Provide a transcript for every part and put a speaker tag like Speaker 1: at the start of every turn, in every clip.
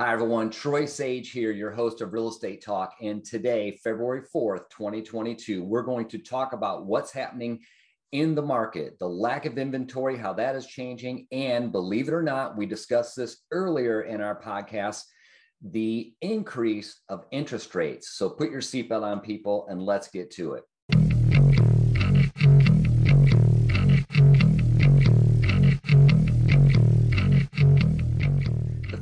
Speaker 1: Hi, everyone. Troy Sage here, your host of Real Estate Talk. And today, February 4th, 2022, we're going to talk about what's happening in the market, the lack of inventory, how that is changing. And believe it or not, we discussed this earlier in our podcast the increase of interest rates. So put your seatbelt on, people, and let's get to it.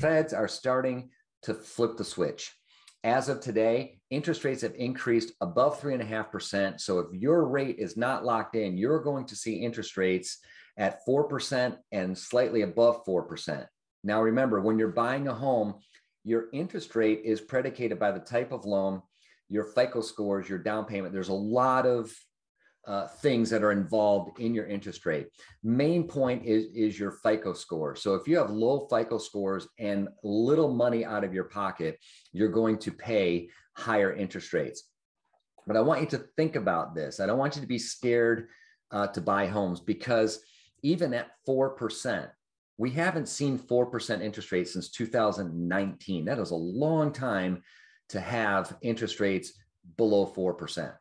Speaker 1: Feds are starting to flip the switch. As of today, interest rates have increased above 3.5%. So if your rate is not locked in, you're going to see interest rates at 4% and slightly above 4%. Now, remember, when you're buying a home, your interest rate is predicated by the type of loan, your FICO scores, your down payment. There's a lot of uh, things that are involved in your interest rate. Main point is, is your FICO score. So if you have low FICO scores and little money out of your pocket, you're going to pay higher interest rates. But I want you to think about this. I don't want you to be scared uh, to buy homes because even at 4%, we haven't seen 4% interest rates since 2019. That is a long time to have interest rates below 4%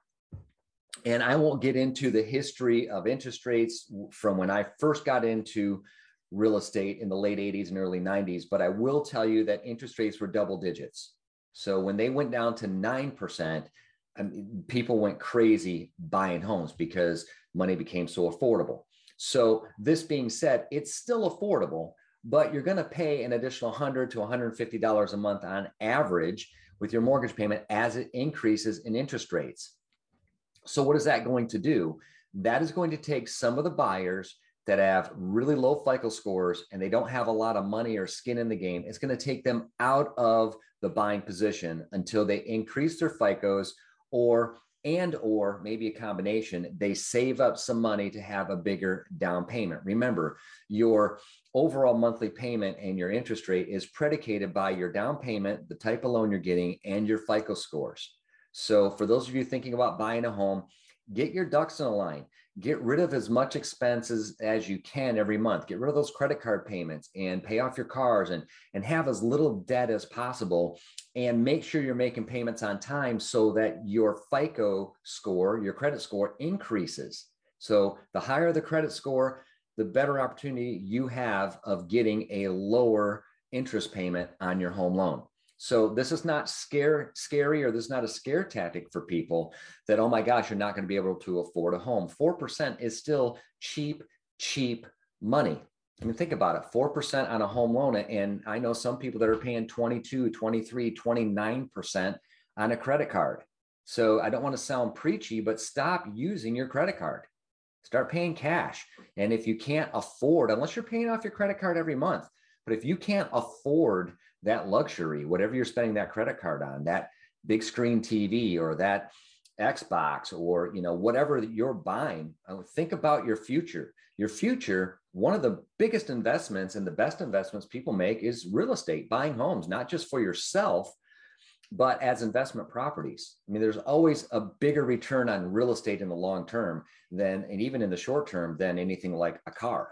Speaker 1: and I won't get into the history of interest rates from when I first got into real estate in the late 80s and early 90s, but I will tell you that interest rates were double digits. So when they went down to 9%, I mean, people went crazy buying homes because money became so affordable. So this being said, it's still affordable, but you're going to pay an additional 100 to 150 dollars a month on average with your mortgage payment as it increases in interest rates. So, what is that going to do? That is going to take some of the buyers that have really low FICO scores and they don't have a lot of money or skin in the game. It's going to take them out of the buying position until they increase their FICOs or and or maybe a combination they save up some money to have a bigger down payment remember your overall monthly payment and your interest rate is predicated by your down payment the type of loan you're getting and your fico scores so, for those of you thinking about buying a home, get your ducks in a line. Get rid of as much expenses as you can every month. Get rid of those credit card payments and pay off your cars and, and have as little debt as possible. And make sure you're making payments on time so that your FICO score, your credit score increases. So, the higher the credit score, the better opportunity you have of getting a lower interest payment on your home loan. So this is not scare, scary or this is not a scare tactic for people that, oh my gosh, you're not going to be able to afford a home. 4% is still cheap, cheap money. I mean, think about it 4% on a home loan. And I know some people that are paying 22, 23, 29% on a credit card. So I don't want to sound preachy, but stop using your credit card. Start paying cash. And if you can't afford, unless you're paying off your credit card every month, but if you can't afford that luxury, whatever you're spending that credit card on, that big screen TV or that Xbox or you know whatever you're buying, uh, think about your future. Your future, one of the biggest investments and the best investments people make is real estate, buying homes, not just for yourself, but as investment properties. I mean, there's always a bigger return on real estate in the long term than, and even in the short term, than anything like a car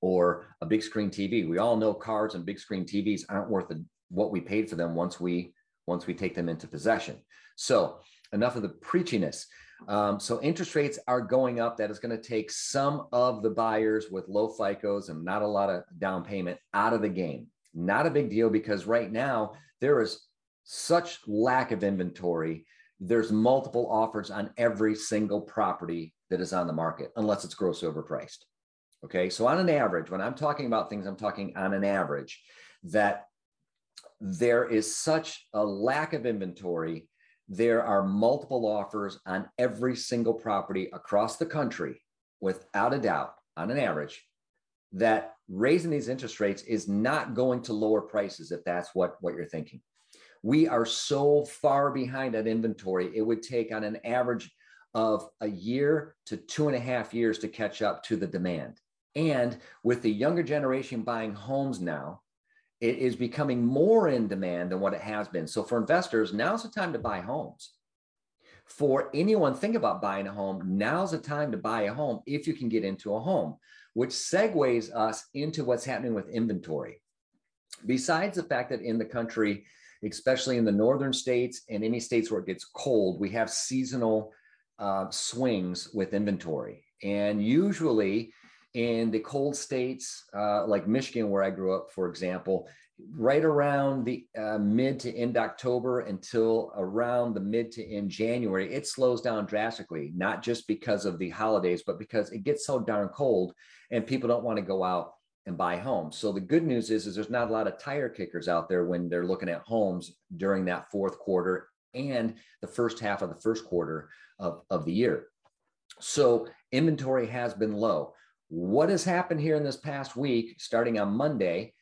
Speaker 1: or a big screen TV. We all know cars and big screen TVs aren't worth what we paid for them once we once we take them into possession. So enough of the preachiness. Um, so interest rates are going up. That is going to take some of the buyers with low FICOs and not a lot of down payment out of the game. Not a big deal because right now there is such lack of inventory. There's multiple offers on every single property that is on the market, unless it's gross overpriced. Okay. So, on an average, when I'm talking about things, I'm talking on an average that there is such a lack of inventory. There are multiple offers on every single property across the country, without a doubt, on an average, that raising these interest rates is not going to lower prices if that's what, what you're thinking. We are so far behind on inventory, it would take on an average of a year to two and a half years to catch up to the demand. And with the younger generation buying homes now, it is becoming more in demand than what it has been. So for investors, now's the time to buy homes. For anyone think about buying a home, now's the time to buy a home if you can get into a home, which segues us into what's happening with inventory. Besides the fact that in the country, especially in the northern states and any states where it gets cold, we have seasonal uh, swings with inventory. And usually in the cold states uh, like Michigan, where I grew up, for example, right around the uh, mid to end October until around the mid to end January, it slows down drastically, not just because of the holidays, but because it gets so darn cold and people don't want to go out and buy homes. So the good news is, is there's not a lot of tire kickers out there when they're looking at homes during that fourth quarter and the first half of the first quarter of, of the year. So inventory has been low. What has happened here in this past week, starting on Monday,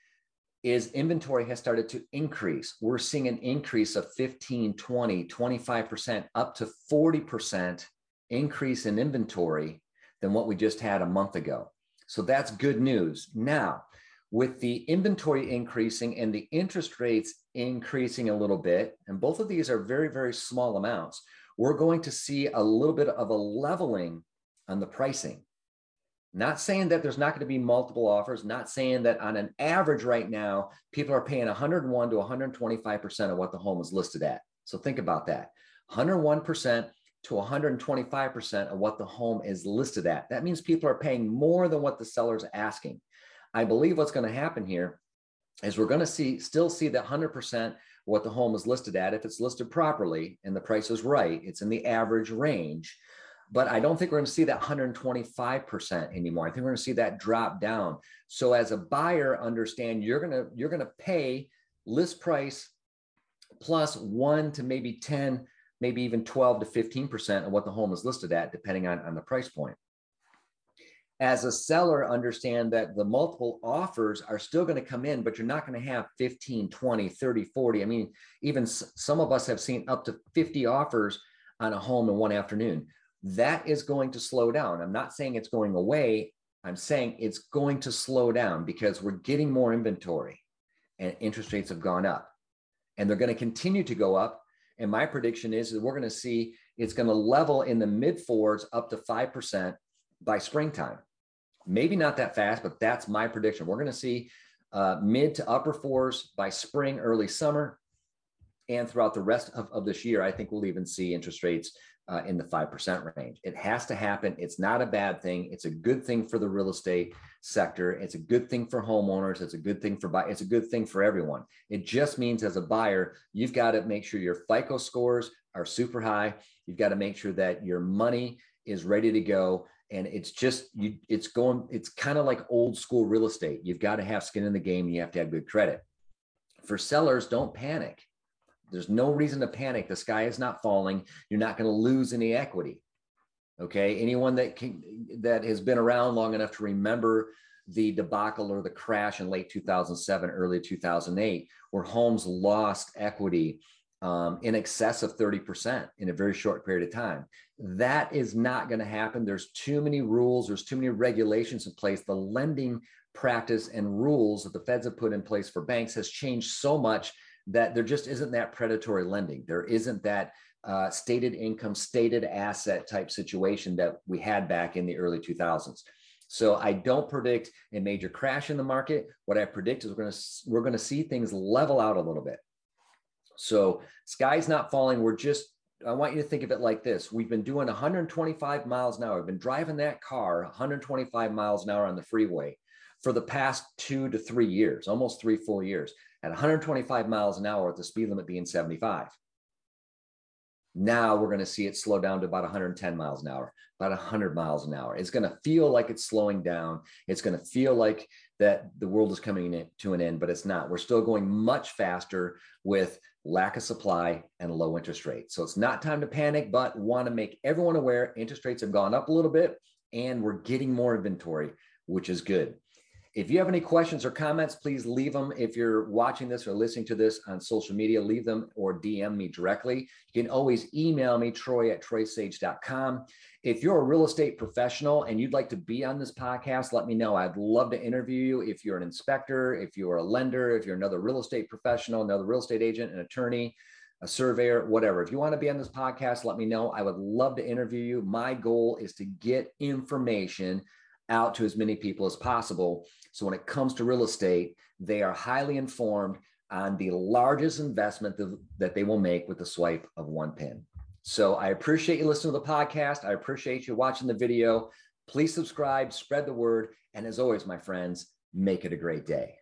Speaker 1: is inventory has started to increase. We're seeing an increase of 15, 20, 25%, up to 40% increase in inventory than what we just had a month ago. So that's good news. Now, with the inventory increasing and the interest rates increasing a little bit, and both of these are very, very small amounts, we're going to see a little bit of a leveling on the pricing. Not saying that there's not going to be multiple offers, not saying that on an average right now, people are paying 101 to 125% of what the home is listed at. So think about that 101% to 125% of what the home is listed at. That means people are paying more than what the seller's asking. I believe what's going to happen here is we're going to see still see that 100% what the home is listed at if it's listed properly and the price is right it's in the average range but I don't think we're going to see that 125% anymore. I think we're going to see that drop down. So as a buyer, understand you're going to you're going to pay list price plus 1 to maybe 10, maybe even 12 to 15% of what the home is listed at depending on, on the price point. As a seller, understand that the multiple offers are still going to come in, but you're not going to have 15, 20, 30, 40. I mean, even some of us have seen up to 50 offers on a home in one afternoon that is going to slow down. I'm not saying it's going away. I'm saying it's going to slow down because we're getting more inventory and interest rates have gone up and they're going to continue to go up. And my prediction is that we're going to see it's going to level in the mid fours up to 5% by springtime. Maybe not that fast, but that's my prediction. We're going to see uh, mid to upper fours by spring, early summer. And throughout the rest of, of this year, I think we'll even see interest rates uh, in the 5% range. It has to happen. It's not a bad thing. It's a good thing for the real estate sector. It's a good thing for homeowners. It's a good thing for buy. It's a good thing for everyone. It just means as a buyer, you've got to make sure your FICO scores are super high. You've got to make sure that your money is ready to go. And it's just you, it's going, it's kind of like old school real estate. You've got to have skin in the game. You have to have good credit. For sellers, don't panic there's no reason to panic. The sky is not falling. You're not going to lose any equity. Okay. Anyone that can, that has been around long enough to remember the debacle or the crash in late 2007, early 2008, where homes lost equity um, in excess of 30% in a very short period of time. That is not going to happen. There's too many rules, there's too many regulations in place. The lending practice and rules that the feds have put in place for banks has changed so much that there just isn't that predatory lending. There isn't that uh, stated income, stated asset type situation that we had back in the early 2000s. So I don't predict a major crash in the market. What I predict is we're going to we're going to see things level out a little bit. So sky's not falling. We're just I want you to think of it like this. We've been doing 125 miles an hour. We've been driving that car 125 miles an hour on the freeway for the past two to three years, almost three full years at 125 miles an hour with the speed limit being 75. Now we're going to see it slow down to about 110 miles an hour, about 100 miles an hour. It's going to feel like it's slowing down. It's going to feel like that the world is coming to an end, but it's not. We're still going much faster with lack of supply and low interest rates. So it's not time to panic, but want to make everyone aware interest rates have gone up a little bit and we're getting more inventory, which is good. If you have any questions or comments, please leave them. If you're watching this or listening to this on social media, leave them or DM me directly. You can always email me, troy at troysage.com. If you're a real estate professional and you'd like to be on this podcast, let me know. I'd love to interview you. If you're an inspector, if you're a lender, if you're another real estate professional, another real estate agent, an attorney, a surveyor, whatever. If you want to be on this podcast, let me know. I would love to interview you. My goal is to get information out to as many people as possible. So when it comes to real estate, they are highly informed on the largest investment that they will make with the swipe of one pin. So I appreciate you listening to the podcast. I appreciate you watching the video. Please subscribe, spread the word. And as always, my friends, make it a great day.